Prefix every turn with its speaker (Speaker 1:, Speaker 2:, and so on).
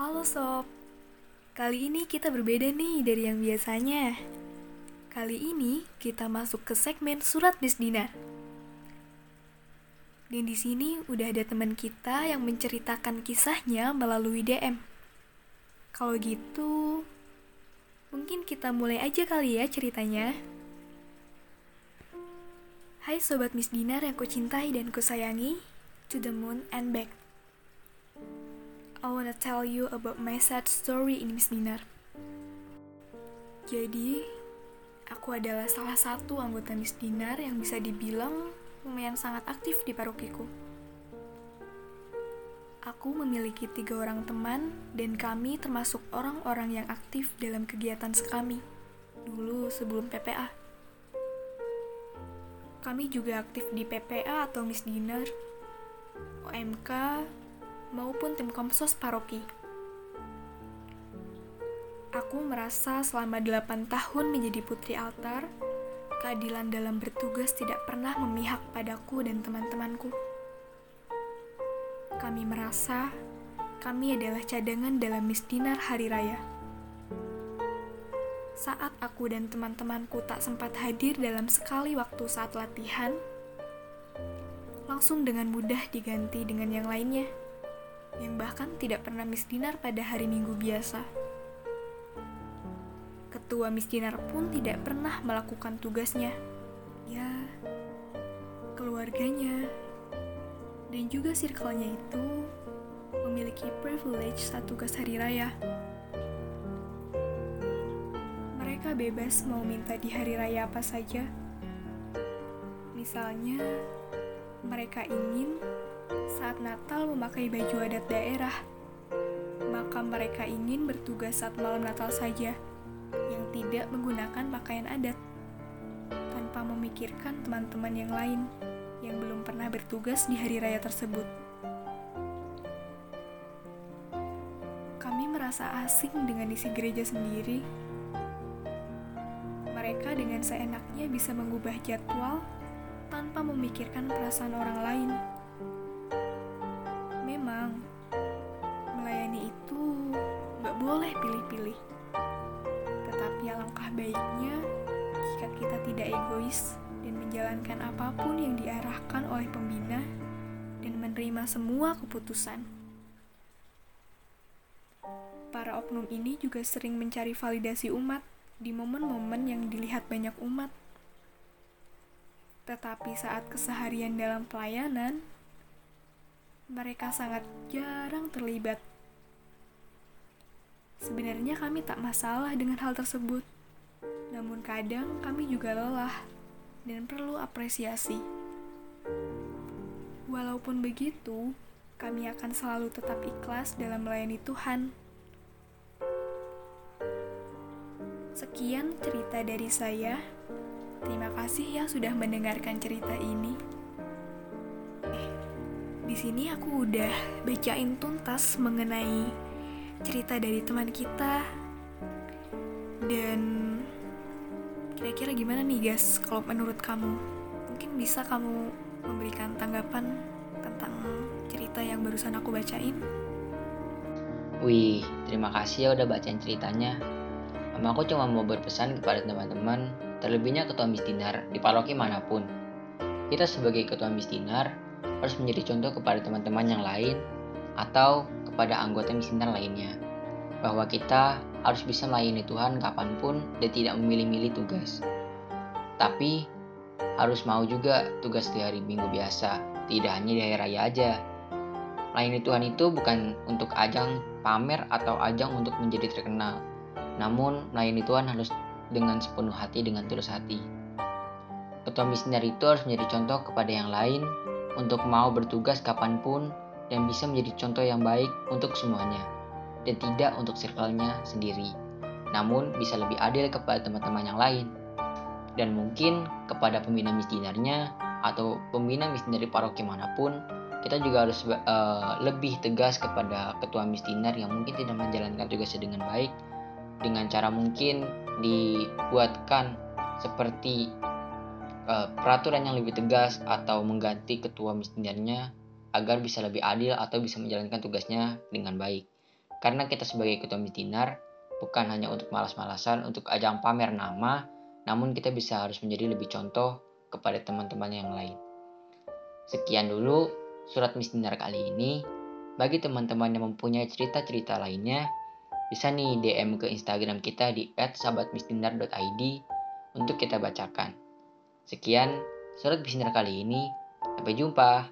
Speaker 1: Halo sob, kali ini kita berbeda nih dari yang biasanya. Kali ini kita masuk ke segmen surat Miss Dinar. Dan di sini udah ada teman kita yang menceritakan kisahnya melalui DM. Kalau gitu, mungkin kita mulai aja kali ya ceritanya. Hai sobat Miss Dinar yang kucintai dan kusayangi, to the moon and back. I wanna tell you about my sad story in Miss Dinar. Jadi, aku adalah salah satu anggota Miss Dinar yang bisa dibilang lumayan sangat aktif di parokiku. Aku memiliki tiga orang teman dan kami termasuk orang-orang yang aktif dalam kegiatan sekami dulu sebelum PPA. Kami juga aktif di PPA atau Miss Dinar, OMK, maupun tim komsos paroki. Aku merasa selama 8 tahun menjadi putri altar, keadilan dalam bertugas tidak pernah memihak padaku dan teman-temanku. Kami merasa kami adalah cadangan dalam misdinar hari raya. Saat aku dan teman-temanku tak sempat hadir dalam sekali waktu saat latihan, langsung dengan mudah diganti dengan yang lainnya yang bahkan tidak pernah misdinar pada hari Minggu biasa. Ketua misdinar pun tidak pernah melakukan tugasnya. Ya, keluarganya, dan juga circle-nya itu memiliki privilege saat tugas hari raya. Mereka bebas mau minta di hari raya apa saja. Misalnya, mereka ingin saat Natal memakai baju adat daerah, maka mereka ingin bertugas saat malam Natal saja, yang tidak menggunakan pakaian adat, tanpa memikirkan teman-teman yang lain yang belum pernah bertugas di hari raya tersebut. Kami merasa asing dengan isi gereja sendiri. Mereka dengan seenaknya bisa mengubah jadwal tanpa memikirkan perasaan orang lain. Memang, melayani itu gak boleh pilih-pilih. Tetapi alangkah baiknya jika kita tidak egois dan menjalankan apa pun yang diarahkan oleh pembina dan menerima semua keputusan. Para oknum ini juga sering mencari validasi umat di momen-momen yang dilihat banyak umat. Tetapi saat keseharian dalam pelayanan, mereka sangat jarang terlibat. Sebenarnya kami tak masalah dengan hal tersebut, namun kadang kami juga lelah dan perlu apresiasi. Walaupun begitu, kami akan selalu tetap ikhlas dalam melayani Tuhan. Sekian cerita dari saya. Terima kasih yang sudah mendengarkan cerita ini. Di sini aku udah bacain tuntas mengenai cerita dari teman kita. Dan kira-kira gimana nih guys kalau menurut kamu? Mungkin bisa kamu memberikan tanggapan tentang cerita yang barusan aku bacain?
Speaker 2: Wih, terima kasih ya udah bacain ceritanya. Sama aku cuma mau berpesan kepada teman-teman, terlebihnya ketua misdinar di paroki mana pun. Kita sebagai ketua misdinar harus menjadi contoh kepada teman-teman yang lain atau kepada anggota misdinar lainnya. Bahwa kita harus bisa melayani Tuhan kapan pun dan tidak memilih-milih tugas. Tapi harus mau juga tugas di hari minggu biasa, tidak hanya di hari raya aja. Melayani Tuhan itu bukan untuk ajang pamer atau ajang untuk menjadi terkenal, namun, melayani Tuhan harus dengan sepenuh hati, dengan tulus hati. Ketua misioner itu harus menjadi contoh kepada yang lain untuk mau bertugas kapan pun dan bisa menjadi contoh yang baik untuk semuanya dan tidak untuk circle-nya sendiri. Namun bisa lebih adil kepada teman-teman yang lain dan mungkin kepada pembina misdinarnya atau pembina misdinar paroki mana pun kita juga harus uh, lebih tegas kepada ketua misdinar yang mungkin tidak menjalankan tugasnya dengan baik dengan cara mungkin dibuatkan seperti uh, peraturan yang lebih tegas atau mengganti ketua misdinernya agar bisa lebih adil atau bisa menjalankan tugasnya dengan baik. Karena kita sebagai ketua Dinar bukan hanya untuk malas-malasan untuk ajang pamer nama, namun kita bisa harus menjadi lebih contoh kepada teman-teman yang lain. Sekian dulu surat Dinar kali ini. Bagi teman-teman yang mempunyai cerita-cerita lainnya, bisa nih DM ke Instagram kita di @sahabatmisdinar.id untuk kita bacakan. Sekian surat Bismillah kali ini. Sampai jumpa.